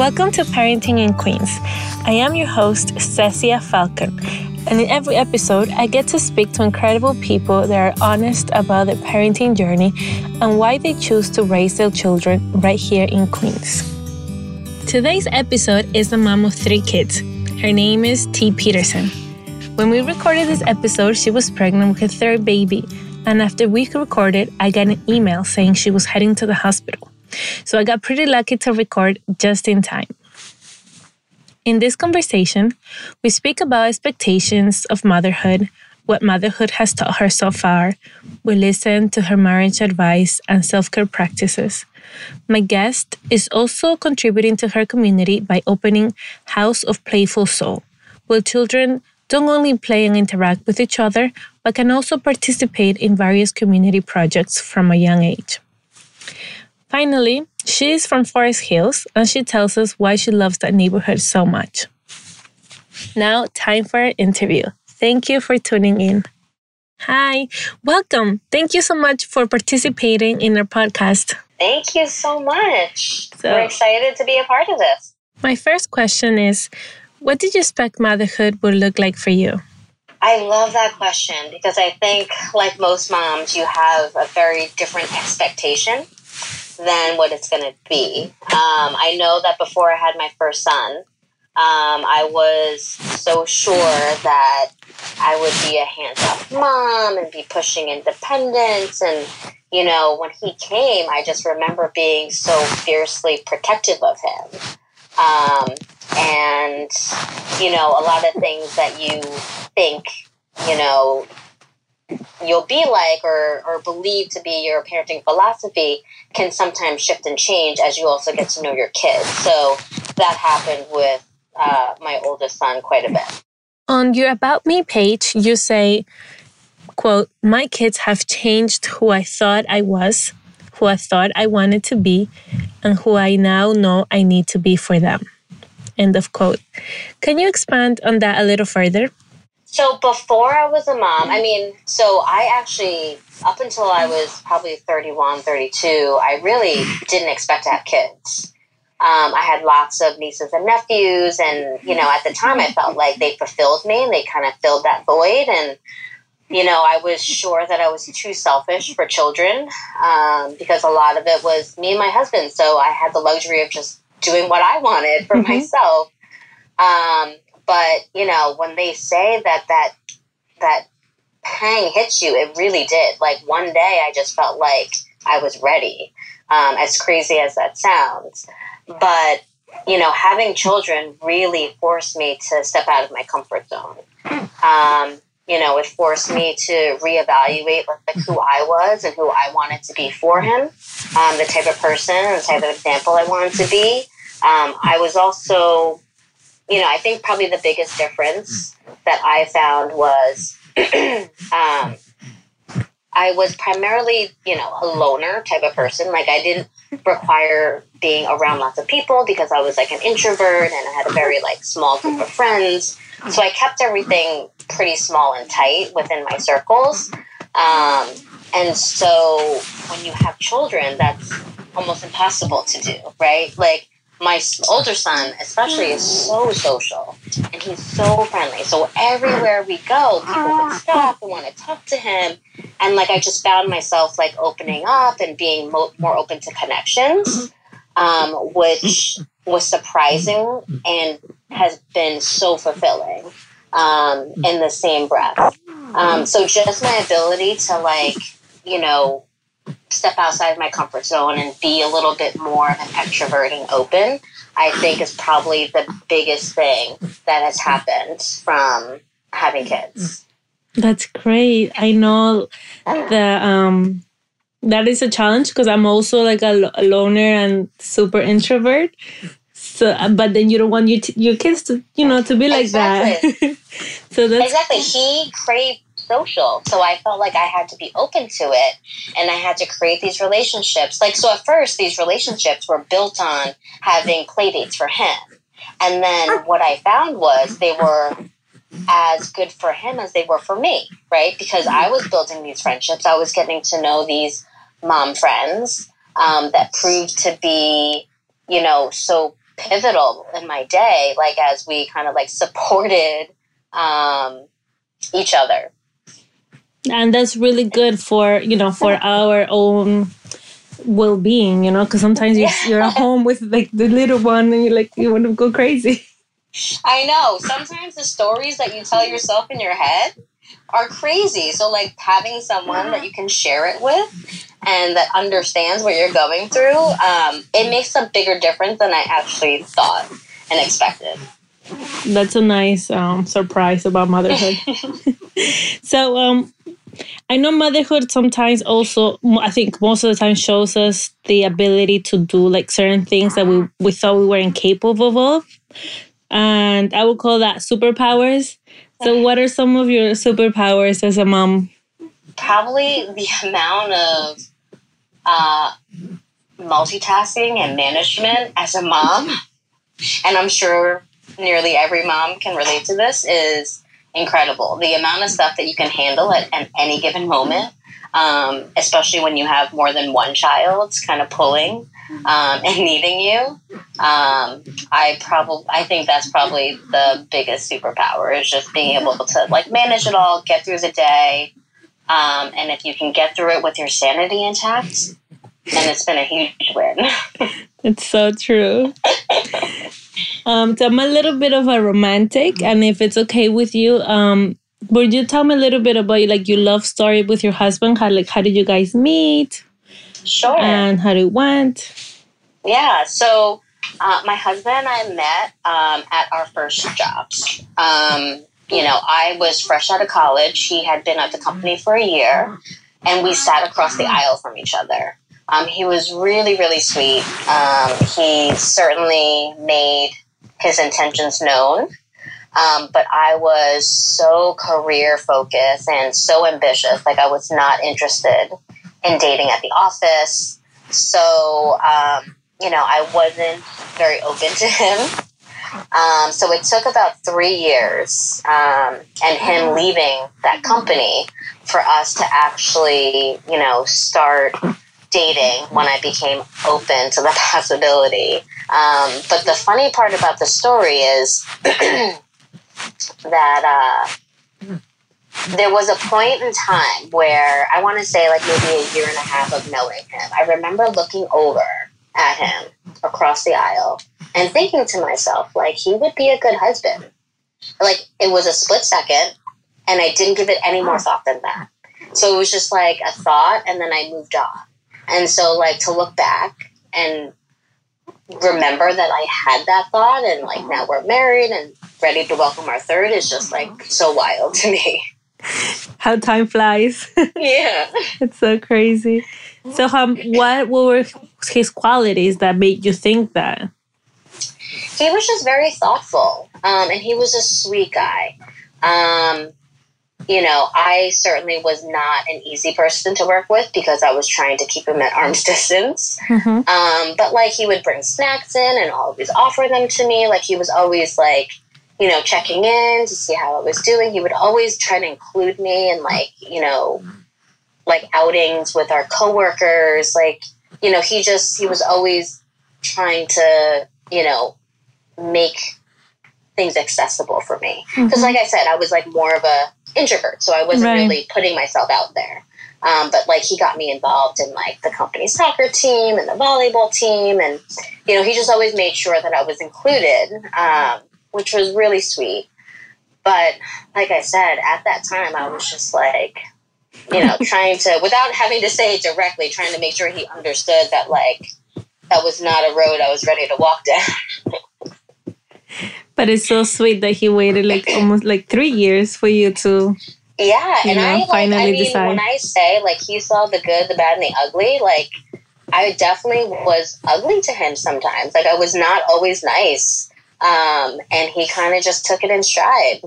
Welcome to Parenting in Queens. I am your host, Cecia Falcon, and in every episode, I get to speak to incredible people that are honest about their parenting journey and why they choose to raise their children right here in Queens. Today's episode is a mom of three kids. Her name is Thuy Petersen. When we recorded this episode, she was pregnant with her third baby, and after we recorded, I got an email saying she was heading to the hospital. So I got pretty lucky to record just in time. In this conversation, we speak about expectations of motherhood, what motherhood has taught her so far. We listen to her marriage advice and self care practices. My guest is also contributing to her community by opening House of Playful Soul, where children don't only play and interact with each other, but can also participate in various community projects from a young age. Finally, she is from Forest Hills and she tells us why she loves that neighborhood so much. Now, time for our interview. Thank you for tuning in. Hi, welcome. Thank you so much for participating in our podcast. Thank you so much. So, We're excited to be a part of this. My first question is What did you expect motherhood would look like for you? I love that question because I think, like most moms, you have a very different expectation than what it's going to be. Um, I know that before I had my first son, um, I was so sure that I would be a hands off mom and be pushing independence. And, you know, when he came, I just remember being so fiercely protective of him. Um, and, you know, a lot of things that you think, you know, you'll be like or, or believe to be your parenting philosophy can sometimes shift and change as you also get to know your kids. So that happened with uh, my oldest son quite a bit. On your About Me page, you say, quote, my kids have changed who I thought I was, who I thought I wanted to be, and who I now know I need to be for them. End of quote. Can you expand on that a little further? So before I was a mom, I mean, so I actually, up until I was probably 31, 32, I really didn't expect to have kids. Um, I had lots of nieces and nephews, and, you know, at the time I felt like they fulfilled me and they kind of filled that void. And, you know, I was sure that I was too selfish for children um, because a lot of it was me and my husband. So I had the luxury of just doing what I wanted for mm-hmm. myself. Um, but you know, when they say that that that pang hits you, it really did. Like one day, I just felt like I was ready. Um, as crazy as that sounds, but you know, having children really forced me to step out of my comfort zone. Um, you know, it forced me to reevaluate like who I was and who I wanted to be for him, um, the type of person and the type of example I wanted to be. Um, I was also you know, I think probably the biggest difference that I found was um, I was primarily, you know, a loner type of person. Like I didn't require being around lots of people because I was like an introvert and I had a very like small group of friends. So I kept everything pretty small and tight within my circles. Um, and so when you have children, that's almost impossible to do, right? Like my older son especially is so social and he's so friendly. So everywhere we go people would stop and want to talk to him and like i just found myself like opening up and being mo- more open to connections um, which was surprising and has been so fulfilling um, in the same breath. Um, so just my ability to like you know step outside my comfort zone and be a little bit more of an extrovert and open, I think is probably the biggest thing that has happened from having kids. That's great. I know that um that is a challenge because I'm also like a, a, loner and super introvert. So, but then you don't want your t- your kids to you know to be like exactly. that. so that's exactly. He craved social. So I felt like I had to be open to it and I had to create these relationships. Like, so at first, these relationships were built on having play dates for him. And then what I found was they were as good for him as they were for me, right? Because I was building these friendships, I was getting to know these mom friends um, that proved to be, you know, so pivotal in my day, like as we kind of like supported um, each other. And that's really good for, you know, for our own well-being, you know, because sometimes you're, you're at home with like the little one and you're like, you want to go crazy. I know. Sometimes the stories that you tell yourself in your head are crazy. So, like, having someone that you can share it with and that understands what you're going through, um, it makes a bigger difference than I actually thought and expected. That's a nice um, surprise about motherhood. so, um, I know motherhood sometimes also, I think most of the time shows us the ability to do like certain things that we, we thought we were incapable of. And I would call that superpowers. So, what are some of your superpowers as a mom? Probably the amount of uh, multitasking and management as a mom. And I'm sure nearly every mom can relate to this is incredible. The amount of stuff that you can handle at, at any given moment, um, especially when you have more than one child kind of pulling um, and needing you. Um, I probably I think that's probably the biggest superpower is just being able to like manage it all, get through the day, um, and if you can get through it with your sanity intact, then it's been a huge win. it's so true. Um, so I'm a little bit of a romantic, and if it's okay with you, um, would you tell me a little bit about like your love story with your husband? How like how did you guys meet? Sure. And how did it went? Yeah. So uh, my husband and I met um, at our first jobs. Um, you know, I was fresh out of college. He had been at the company for a year, and we sat across the aisle from each other. Um, he was really, really sweet. Um, he certainly made his intentions known. Um, but I was so career focused and so ambitious. Like, I was not interested in dating at the office. So, um, you know, I wasn't very open to him. Um, so it took about three years um, and him leaving that company for us to actually, you know, start dating when I became open to the possibility. Um, but the funny part about the story is that uh, there was a point in time where I want to say like maybe a year and a half of knowing him. I remember looking over at him across the aisle and thinking to myself, like, he would be a good husband. Like, it was a split second, and I didn't give it any more thought than that. So it was just like a thought, and then I moved on. And so, like, to look back and remember that I had that thought, and like now we're married and ready to welcome our third is just like so wild to me. How time flies. yeah. it's so crazy. So, um, what were his qualities that made you think that? He was just very thoughtful, um, and he was a sweet guy. Um, you know, I certainly was not an easy person to work with because I was trying to keep him at arm's distance. Mm-hmm. Um, but like, he would bring snacks in and always offer them to me. Like, he was always like, you know, checking in to see how I was doing. He would always try to include me in like, you know, like outings with our coworkers. Like, you know, he just he was always trying to, you know, make things accessible for me. Because, mm-hmm. like I said, I was like more of a introvert, so I wasn't right. really putting myself out there. Um, but like he got me involved in like the company soccer team and the volleyball team, and you know he just always made sure that I was included, um, which was really sweet. But like I said, at that time I was just like, you know, trying to without having to say it directly, trying to make sure he understood that like that was not a road I was ready to walk down. but it's so sweet that he waited like almost like three years for you to yeah and know, i like, finally I mean, decide. When i say like he saw the good the bad and the ugly like i definitely was ugly to him sometimes. Like i was not always nice um, and he kind of just took it in stride.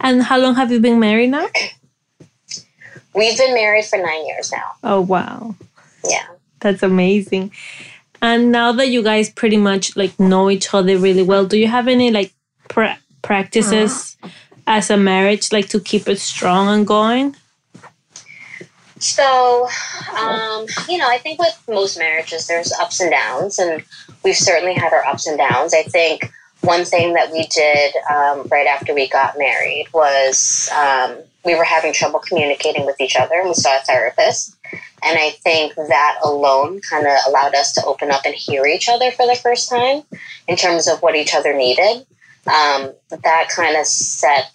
And how long have you been married now? We've been married for nine years now. Oh wow. Yeah. That's amazing and now that you guys pretty much like know each other really well, do you have any like pra- practices as a marriage like to keep it strong and going? So, um, you know, I think with most marriages, there's ups and downs, and we've certainly had our ups and downs. I think one thing that we did um, right after we got married was um, we were having trouble communicating with each other, and we saw a therapist. And I think that alone kind of allowed us to open up and hear each other for the first time in terms of what each other needed. Um, that kind of set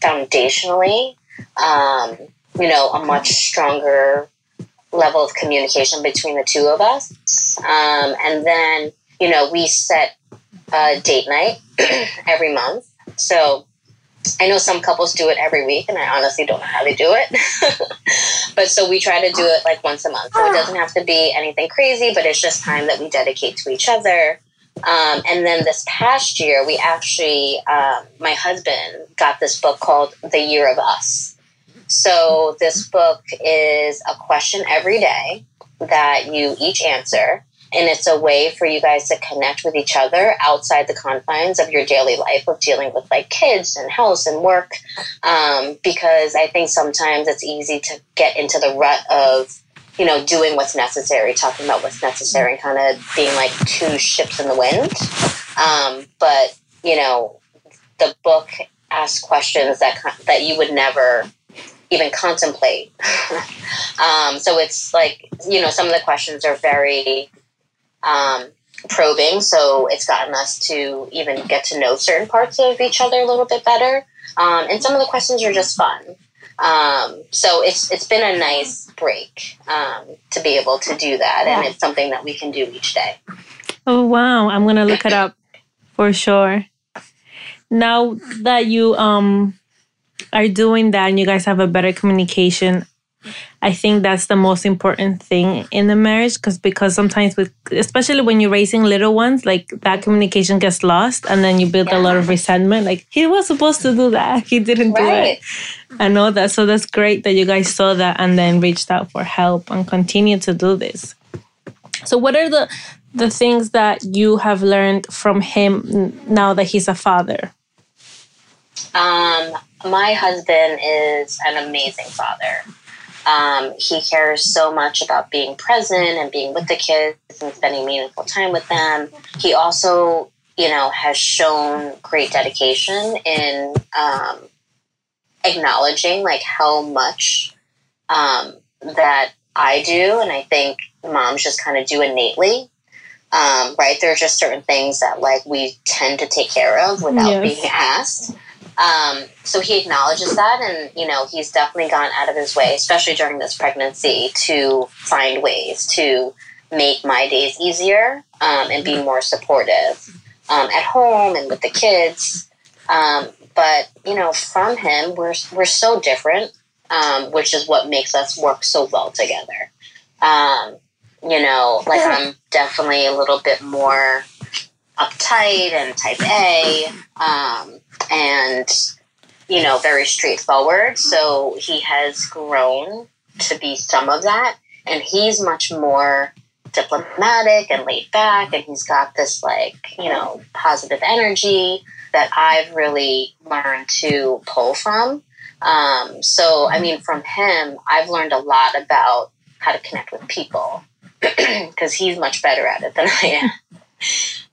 foundationally, um, you know, a much stronger level of communication between the two of us. Um, and then, you know, we set a date night every month. So I know some couples do it every week, and I honestly don't know how they do it. but so we try to do it like once a month. So it doesn't have to be anything crazy, but it's just time that we dedicate to each other. Um, and then this past year, we actually, um, my husband got this book called The Year of Us. So this book is a question every day that you each answer and it's a way for you guys to connect with each other outside the confines of your daily life of dealing with like kids and house and work um, because i think sometimes it's easy to get into the rut of you know doing what's necessary talking about what's necessary and kind of being like two ships in the wind um, but you know the book asks questions that that you would never even contemplate. um, so it's like, you know, some of the questions are very um, probing. So it's gotten us to even get to know certain parts of each other a little bit better. Um, and some of the questions are just fun. Um, so it's it's been a nice break um, to be able to do that, and it's something that we can do each day. Oh wow! I'm gonna look it up for sure. Now that you um are doing that and you guys have a better communication, I think that's the most important thing in the marriage because because sometimes with especially when you're raising little ones, like that communication gets lost and then you build yeah. a lot of resentment. Like he was supposed to do that, he didn't do it. I know that. So that's great that you guys saw that and then reached out for help and continue to do this. So what are the the things that you have learned from him now that he's a father? Um, my husband is an amazing father. Um, he cares so much about being present and being with the kids and spending meaningful time with them. He also, you know, has shown great dedication in um, acknowledging like how much um, that I do, and I think moms just kind of do innately. Um, right? There are just certain things that like we tend to take care of without yes. being asked. Um, so he acknowledges that, and you know he's definitely gone out of his way, especially during this pregnancy, to find ways to make my days easier um, and be more supportive um, at home and with the kids. Um, but you know, from him, we're we're so different, um, which is what makes us work so well together. Um, you know, like I'm definitely a little bit more uptight and type A. And you know very straightforward. So he has grown to be some of that. And he's much more diplomatic and laid back and he's got this like you know positive energy that i've really learned to pull from. Um, so i mean from him i've learned a lot about how to connect with people because he's much better at it than i am.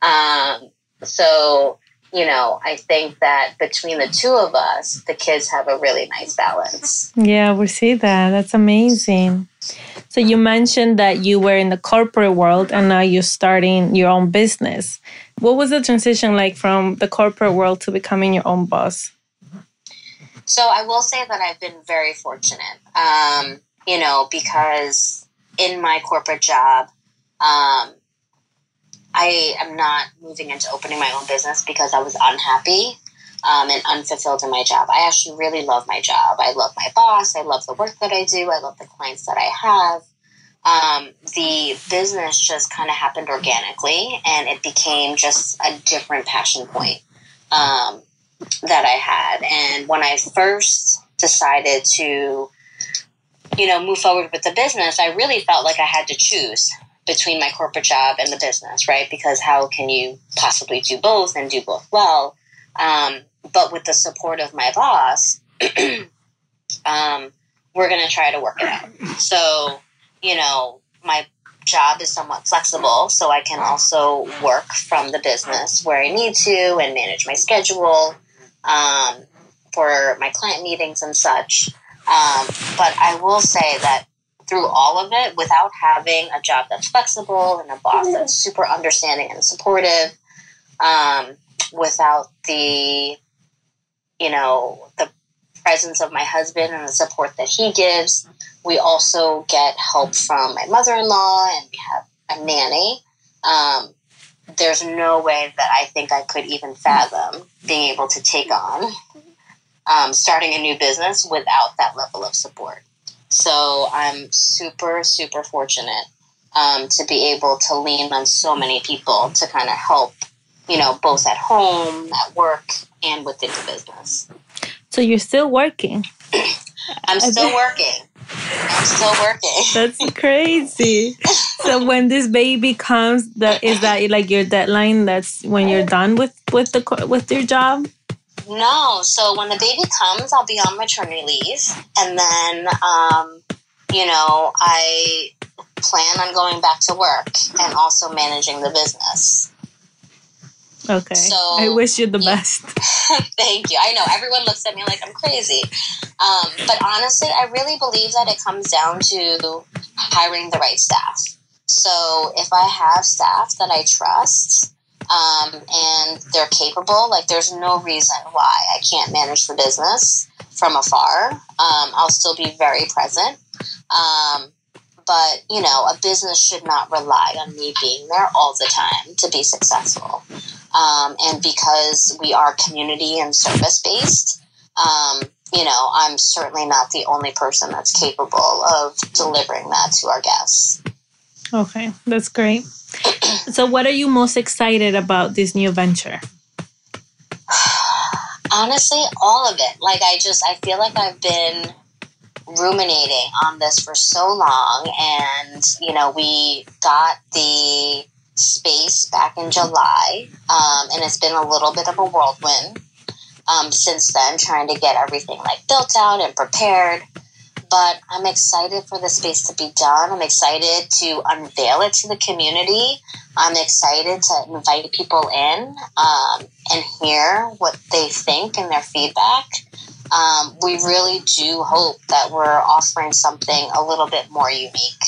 Um, so you know, I think that between the two of us, the kids have a really nice balance. Yeah, we see that. That's amazing. So you mentioned that you were in the corporate world and now you're starting your own business. What was the transition like from the corporate world to becoming your own boss? So I will say that I've been very fortunate, um, you know, because in my corporate job, um, I am not moving into opening my own business because I was unhappy um, and unfulfilled in my job. I actually really love my job. I love my boss. I love the work that I do. I love the clients that I have. Um, the business just kind of happened organically and it became just a different passion point um, that I had. And when I first decided to, you know, move forward with the business, I really felt like I had to choose between my corporate job and the business, right? Because how can you possibly do both and do both well? Um, but with the support of my boss, um, we're going to try to work it out. So, you know, my job is somewhat flexible, so I can also work from the business where I need to and manage my schedule um, for my client meetings and such. Um, but I will say that through all of it, without having a job that's flexible and a boss that's super understanding and supportive, um, without the, you know, the presence of my husband and the support that he gives, we also get help from my mother-in-law and we have a nanny. Um, there's no way that I think I could even fathom being able to take on um, starting a new business without that level of support. So I'm super, super fortunate um, to be able to lean on so many people to kind of help, you know, both at home, at work, and within the business. So you're still working? I'm still working. I'm still working. That's crazy. so when this baby comes, that is that like your deadline? That's when you're done with with the with your job. No. So when the baby comes, I'll be on maternity leave, and then, um, you know, I plan on going back to work and also managing the business. Okay. So I wish you the yeah. best. Thank you. I know everyone looks at me like I'm crazy, um, but honestly, I really believe that it comes down to hiring the right staff. So if I have staff that I trust um, and they're capable, like there's no reason why I can't manage the business from afar. Um, I'll still be very present. Um, but, you know, a business should not rely on me being there all the time to be successful. Um, and because we are community and service based, um, you know, I'm certainly not the only person that's capable of delivering that to our guests. Okay, that's great. so, what are you most excited about this new venture? Honestly, all of it. Like, I just, I feel like I've been ruminating on this for so long. And, you know, we got the space back in July, um, and it's been a little bit of a whirlwind um, since then, trying to get everything like built out and prepared but I'm excited for the space to be done. I'm excited to unveil it to the community. I'm excited to invite people in um, and hear what they think and their feedback. Um, we really do hope that we're offering something a little bit more unique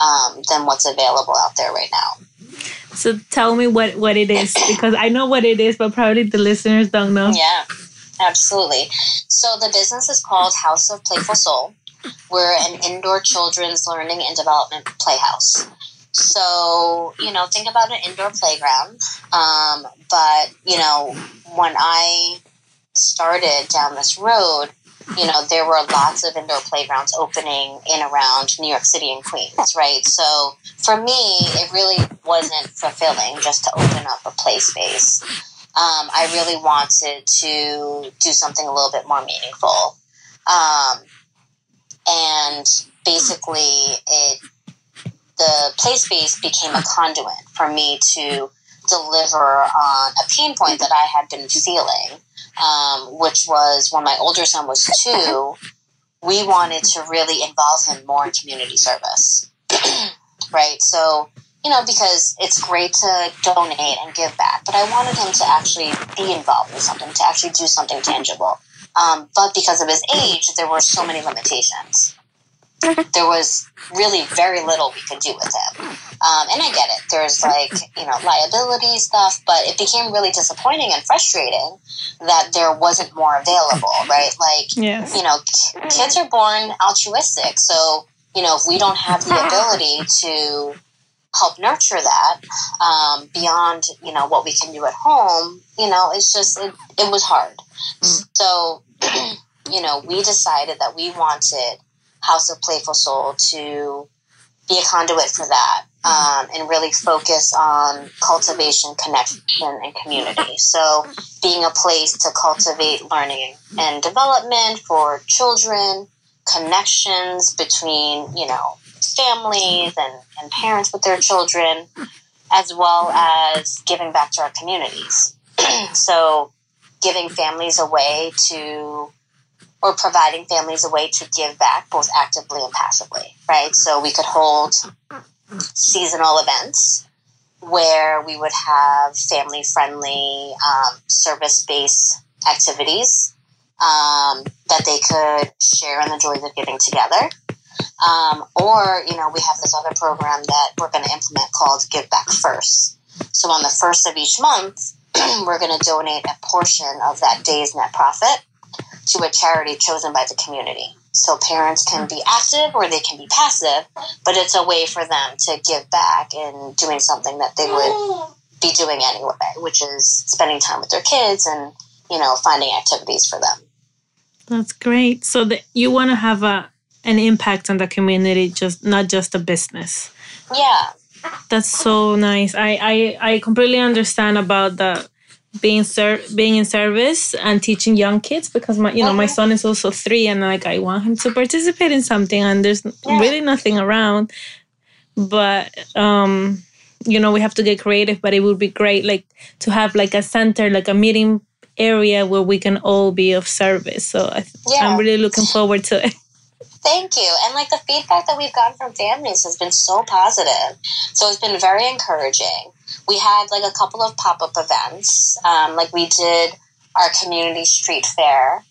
um, than what's available out there right now. So tell me what, what it is because I know what it is, but probably the listeners don't know. Yeah, absolutely. So the business is called House of Playful Soul. We're an indoor children's learning and development playhouse. So, you know, think about an indoor playground. Um, but, you know, when I started down this road, you know, there were lots of indoor playgrounds opening in around New York City and Queens, right? So for me, it really wasn't fulfilling just to open up a play space. Um, I really wanted to do something a little bit more meaningful. Um, and basically it the play space became a conduit for me to deliver on a pain point that I had been feeling, um, which was when my older son was two, we wanted to really involve him more in community service. right? So, you know, because it's great to donate and give back, but I wanted him to actually be involved in something, to actually do something tangible. Um, but because of his age, there were so many limitations. There was really very little we could do with him. Um, and I get it. There's like, you know, liability stuff, but it became really disappointing and frustrating that there wasn't more available, right? Like, yes. you know, kids are born altruistic. So, you know, if we don't have the ability to help nurture that um, beyond you know what we can do at home you know it's just it, it was hard mm. so you know we decided that we wanted house of playful soul to be a conduit for that um, and really focus on cultivation connection and community so being a place to cultivate learning and development for children connections between you know families and, and parents with their children, as well as giving back to our communities. so, giving families a way to we're providing families a way to give back both actively and passively, right? So we could hold seasonal events where we would have family friendly um, service based activities um, that they could share in the joys of giving together. Um, or, you know, we have this other program that we're going to implement called Give Back First. So on the first of each month, we're going to donate a portion of that day's net profit to a charity chosen by the community. So parents can be active or they can be passive, but it's a way for them to give back and doing something that they would be doing anyway, which is spending time with their kids and, you know, finding activities for them. That's great. So that you want to have a an impact on the community, just not just a business. Yeah. That's so nice. I I, I completely understand about the being ser- being in service and teaching young kids because my you know my uh-huh. son is also three and like I want him to participate in something and there's yeah. really nothing around but um you know we have to get creative but it would be great like to have like a center like a meeting area where we can all be of service so I th- yeah. I'm really looking forward to it Thank you. And like the feedback that we've gotten from families has been so positive. So it's been very encouraging we had like a couple of pop up events. Um, like we did our community street fair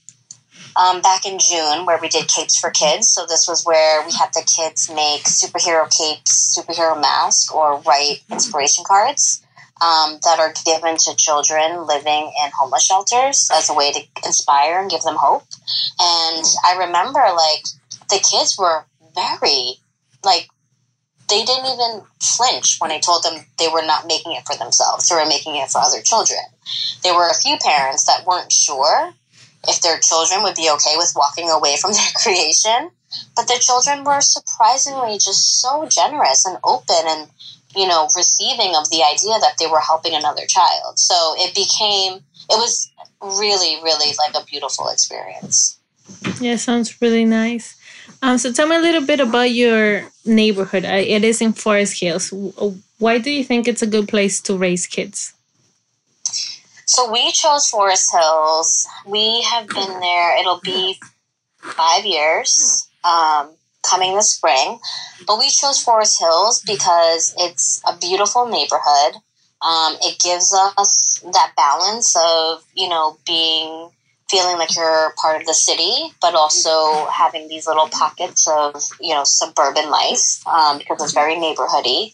um, back in June where we did capes for kids. So this was where we had the kids make superhero capes, superhero mask, or write inspiration cards. Um, that are given to children living in homeless shelters as a way to inspire and give them hope. And I remember, like, the kids were very, like, they didn't even flinch when I told them they were not making it for themselves. They were making it for other children. There were a few parents that weren't sure if their children would be okay with walking away from their creation, but the children were surprisingly just so generous and open and you know receiving of the idea that they were helping another child. So it became it was really really like a beautiful experience. Yeah, sounds really nice. Um, so tell me a little bit about your neighborhood. It is in Forest Hills. Why do you think it's a good place to raise kids? So we chose Forest Hills. We have been there. It'll be five years um, coming this spring. But we chose Forest Hills because it's a beautiful neighborhood. Um, it gives us that balance of you know being feeling like you're part of the city, but also having these little pockets of you know suburban life um, because it's very neighborhoody.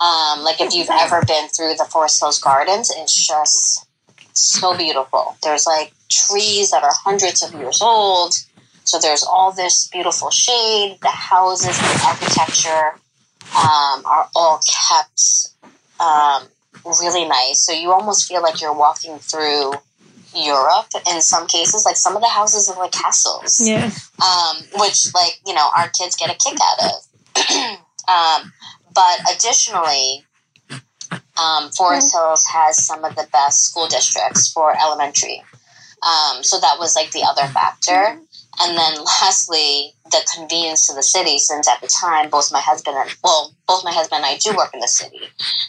Um, like if you've ever been through the Forest Hills Gardens, it's just so beautiful. There's like trees that are hundreds of years old. So there's all this beautiful shade. The houses, the architecture um, are all kept um, really nice. So you almost feel like you're walking through Europe in some cases. Like some of the houses are like castles. Yeah. Um, which like, you know, our kids get a kick out of. um, but additionally, um, Forest Hills has some of the best school districts for elementary. Um, so that was like the other factor. And then lastly, the convenience to the city, since at the time both my husband and well, both my husband and I do work in the city.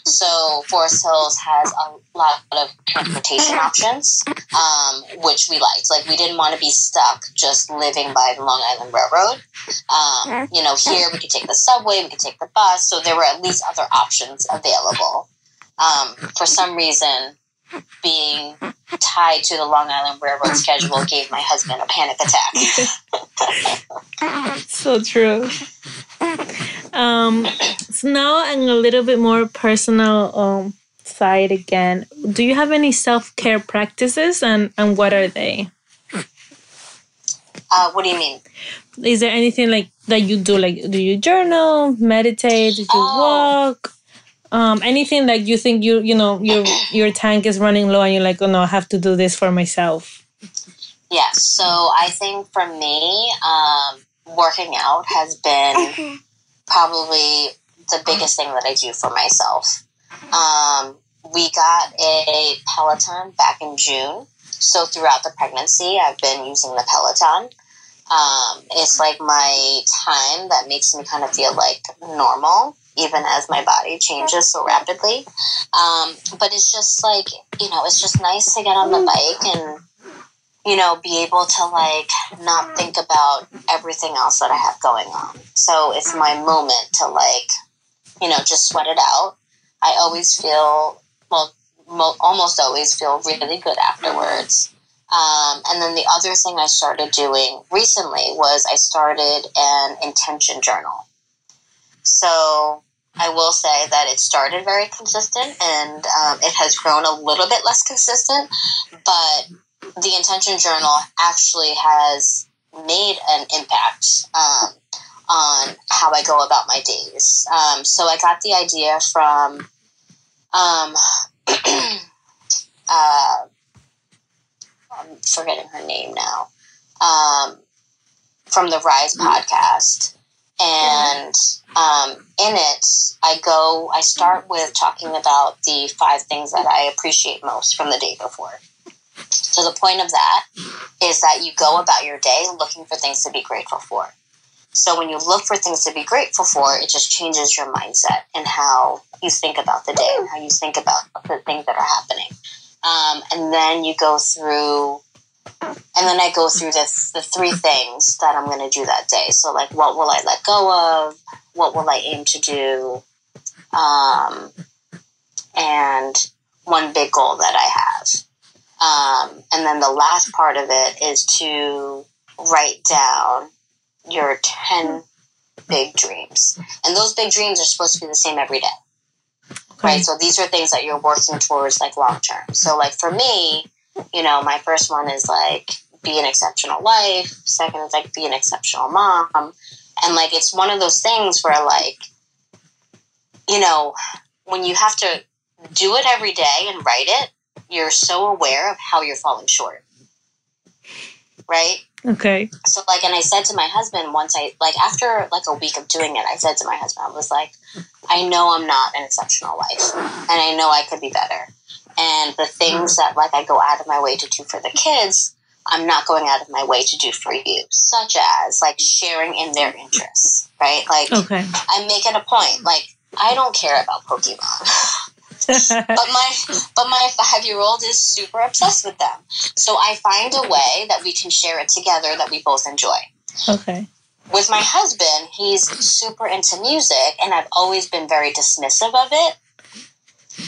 So Forest Hills has a lot of transportation options, um, which we liked. Like we didn't want to be stuck just living by the Long Island Railroad. Um, you know, here we could take the subway, we could take the bus, so there were at least other options available. Um, for some reason, being tied to the Long Island Railroad schedule gave my husband a panic attack. so true. Um, so now, and a little bit more personal um, side again. Do you have any self care practices, and and what are they? Uh, what do you mean? Is there anything like that you do? Like, do you journal, meditate, do you oh. walk? Um, anything like you think you you know your your tank is running low and you're like oh no i have to do this for myself. Yes so i think for me um, working out has been probably the biggest thing that i do for myself. Um, we got a peloton back in june. So throughout the pregnancy i've been using the peloton. Um, it's like my time that makes me kind of feel like normal even as my body changes so rapidly. Um, but it's just like, you know, it's just nice to get on the bike and you know, be able to like not think about everything else that I have going on. So it's my moment to like, you know, just sweat it out. I always feel, well, mo- almost always feel really good afterwards. Um, and then the other thing I started doing recently was I started an intention journal. So I will say that it started very consistent and um, it has grown a little bit less consistent, but the intention journal actually has made an impact um, on how I go about my days. Um, so I got the idea from um, uh, I'm forgetting her name now, um, from the Rise podcast. And um, in it, I go, I start with talking about the five things that I appreciate most from the day before. So the point of that is that you go about your day looking for things to be grateful for. So when you look for things to be grateful for, it just changes your mindset and how you think about the day and how you think about the things that are happening. Um, and then you go through, and then I go through the, the three things that I'm going to do that day. So, like, what will I let go of? What will I aim to do? Um, and one big goal that I have. Um, and then the last part of it is to write down your 10 big dreams. And those big dreams are supposed to be the same every day right? So these are things that you're working towards like long term. So like for me, you know, my first one is like be an exceptional wife. Second is like be an exceptional mom. And like it's one of those things where like, you know, when you have to do it every day and write it, you're so aware of how you're falling short. Right? Okay. So like and I said to my husband once I like after like a week of doing it, I said to my husband, I was like, I know I'm not an exceptional wife and I know I could be better. And the things that like I go out of my way to do for the kids, I'm not going out of my way to do for you, such as like sharing in their interests, right? Like okay. I make it a point. Like I don't care about Pokemon. but my but my five year old is super obsessed with them. So I find a way that we can share it together that we both enjoy. Okay. With my husband, he's super into music, and I've always been very dismissive of it.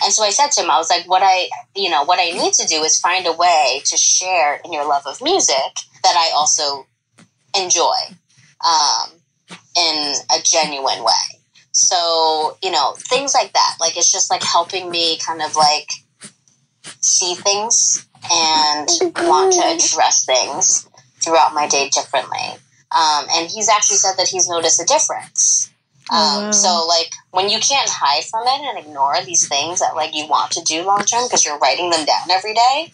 And so I said to him, I was like, what I, you know, what I need to do is find a way to share in your love of music that I also enjoy um, in a genuine way. So, you know, things like that. Like, it's just like helping me kind of like see things and want to address things throughout my day differently. Um, and he's actually said that he's noticed a difference. Um, oh, wow. So, like, when you can't hide from it and ignore these things that, like, you want to do long term because you're writing them down every day,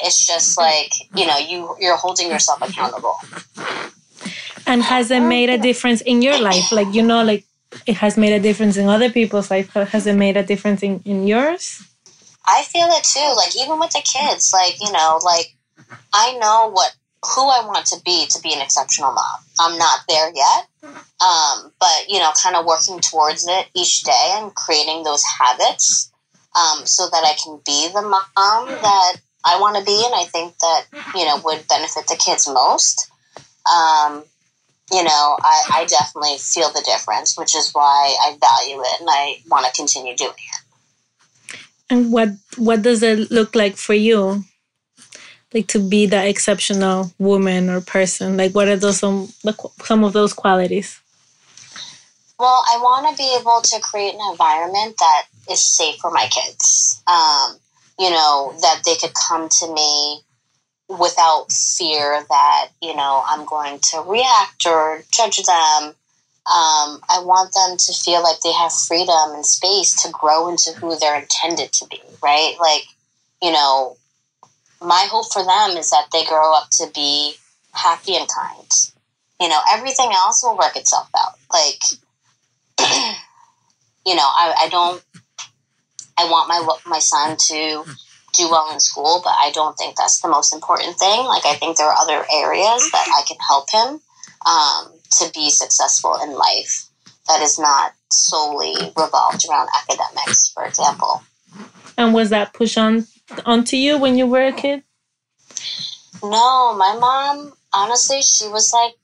it's just like, you know, you, you're holding yourself accountable. And has it made a difference in your life? Like, you know, like, it has made a difference in other people's life. Has it made a difference in, in yours? I feel it too. Like even with the kids, like you know, like I know what who I want to be to be an exceptional mom. I'm not there yet, um, but you know, kind of working towards it each day and creating those habits um, so that I can be the mom that I want to be, and I think that you know would benefit the kids most. Um, you know, I, I definitely feel the difference, which is why I value it and I want to continue doing it. And what what does it look like for you? Like to be that exceptional woman or person? Like what are those some some of those qualities? Well, I want to be able to create an environment that is safe for my kids. Um, you know, that they could come to me without fear that you know I'm going to react or judge them. Um, I want them to feel like they have freedom and space to grow into who they're intended to be. Right? Like you know, my hope for them is that they grow up to be happy and kind. You know, everything else will work itself out. Like, you know, I, I don't. I want my my son to do well in school, but I don't think that's the most important thing. Like, I think there are other areas that I can help him um, to be successful in life that is not solely revolved around academics, for example. And was that push on onto you when you were a kid? No, my mom, honestly, she was like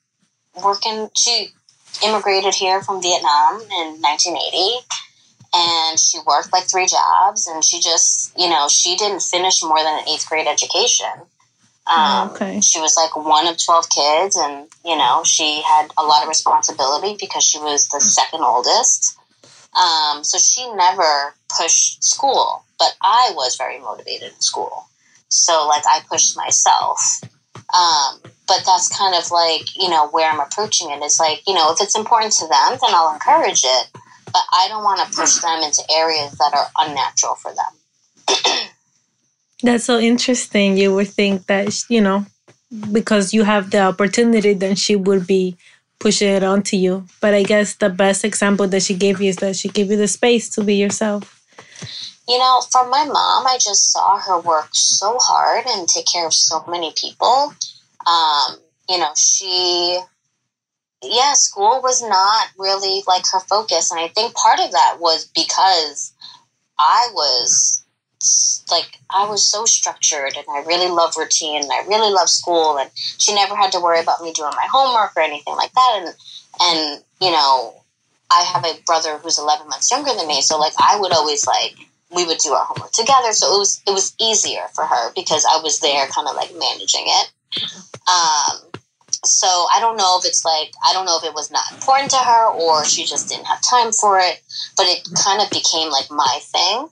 working, she immigrated here from Vietnam in 1980 and she worked like three jobs and she just, you know, she didn't finish more than an eighth grade education. Um, okay. She was like one of 12 kids, and you know, she had a lot of responsibility because she was the second oldest. Um, so she never pushed school, but I was very motivated in school. So, like, I pushed myself. Um, but that's kind of like, you know, where I'm approaching it. It's like, you know, if it's important to them, then I'll encourage it. But I don't want to push them into areas that are unnatural for them. That's so interesting. You would think that, you know, because you have the opportunity, then she would be pushing it onto you. But I guess the best example that she gave you is that she gave you the space to be yourself. You know, from my mom, I just saw her work so hard and take care of so many people. Um, you know, she, yeah, school was not really like her focus. And I think part of that was because I was like I was so structured and I really love routine and I really love school and she never had to worry about me doing my homework or anything like that and and you know I have a brother who's 11 months younger than me so like I would always like we would do our homework together so it was it was easier for her because I was there kind of like managing it. Um so I don't know if it's like I don't know if it was not important to her or she just didn't have time for it but it kind of became like my thing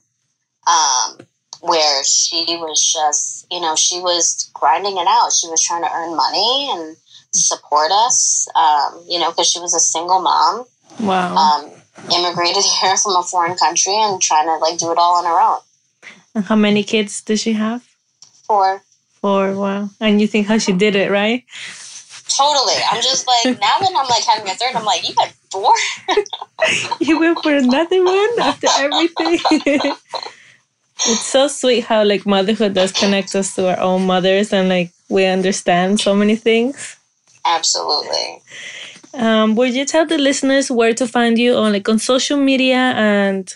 um, where she was just, you know, she was grinding it out. She was trying to earn money and support us, um, you know, because she was a single mom. Wow. Um, immigrated here from a foreign country and trying to like do it all on her own. And how many kids does she have? Four. Four. Wow. And you think how she did it, right? Totally. I'm just like now that I'm like having a third, I'm like, you had four. you went for another one after everything. It's so sweet how like motherhood does connect us to our own mothers and like we understand so many things. Absolutely. Um, would you tell the listeners where to find you on like on social media and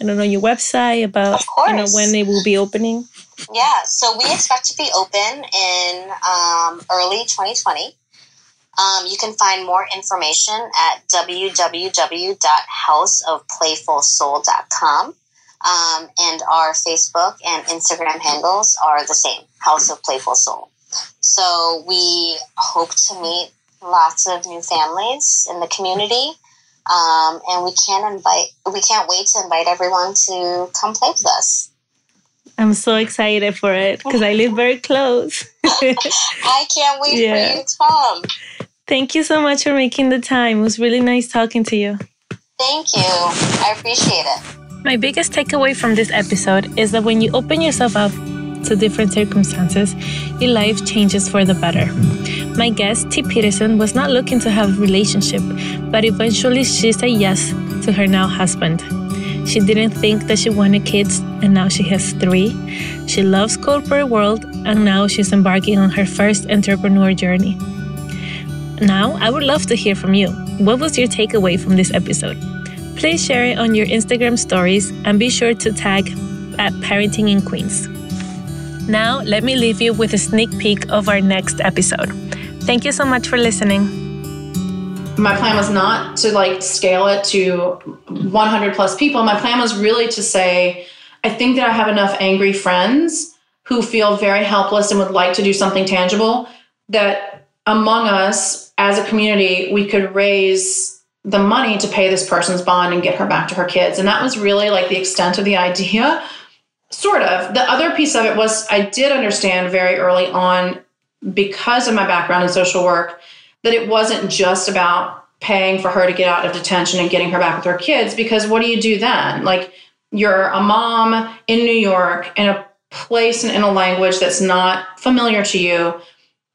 I don't know your website about you know when they will be opening? Yeah, so we expect to be open in um, early 2020. Um, you can find more information at www.houseofplayfulsoul.com. Um, and our Facebook and Instagram handles are the same House of Playful Soul. So we hope to meet lots of new families in the community. Um, and we can't invite we can't wait to invite everyone to come play with us. I'm so excited for it because I live very close. I can't wait yeah. for you to come. Thank you so much for making the time. It was really nice talking to you. Thank you. I appreciate it. My biggest takeaway from this episode is that when you open yourself up to different circumstances, your life changes for the better. My guest, Thuy Petersen, was not looking to have a relationship, but eventually she said yes to her now husband. She didn't think that she wanted kids, and now she has three. She loves corporate world, and now she's embarking on her first entrepreneur journey. Now, I would love to hear from you. What was your takeaway from this episode? Please share it on your Instagram stories and be sure to tag at Parenting in Queens. Now, let me leave you with a sneak peek of our next episode. Thank you so much for listening. My plan was not to like scale it to 100 plus people. My plan was really to say, I think that I have enough angry friends who feel very helpless and would like to do something tangible that among us as a community, we could raise the money to pay this person's bond and get her back to her kids. And that was really like the extent of the idea. Sort of. The other piece of it was I did understand very early on, because of my background in social work, that it wasn't just about paying for her to get out of detention and getting her back with her kids. Because what do you do then? Like, you're a mom in New York in a place and in a language that's not familiar to you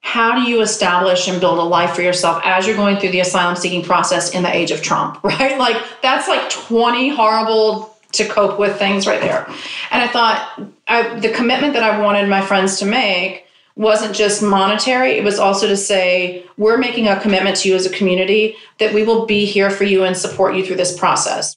how do you establish and build a life for yourself as you're going through the asylum seeking process in the age of Trump, right? Like that's like 20 horrible to cope with things right there. And I thought I, the commitment that I wanted my friends to make wasn't just monetary, it was also to say, we're making a commitment to you as a community that we will be here for you and support you through this process.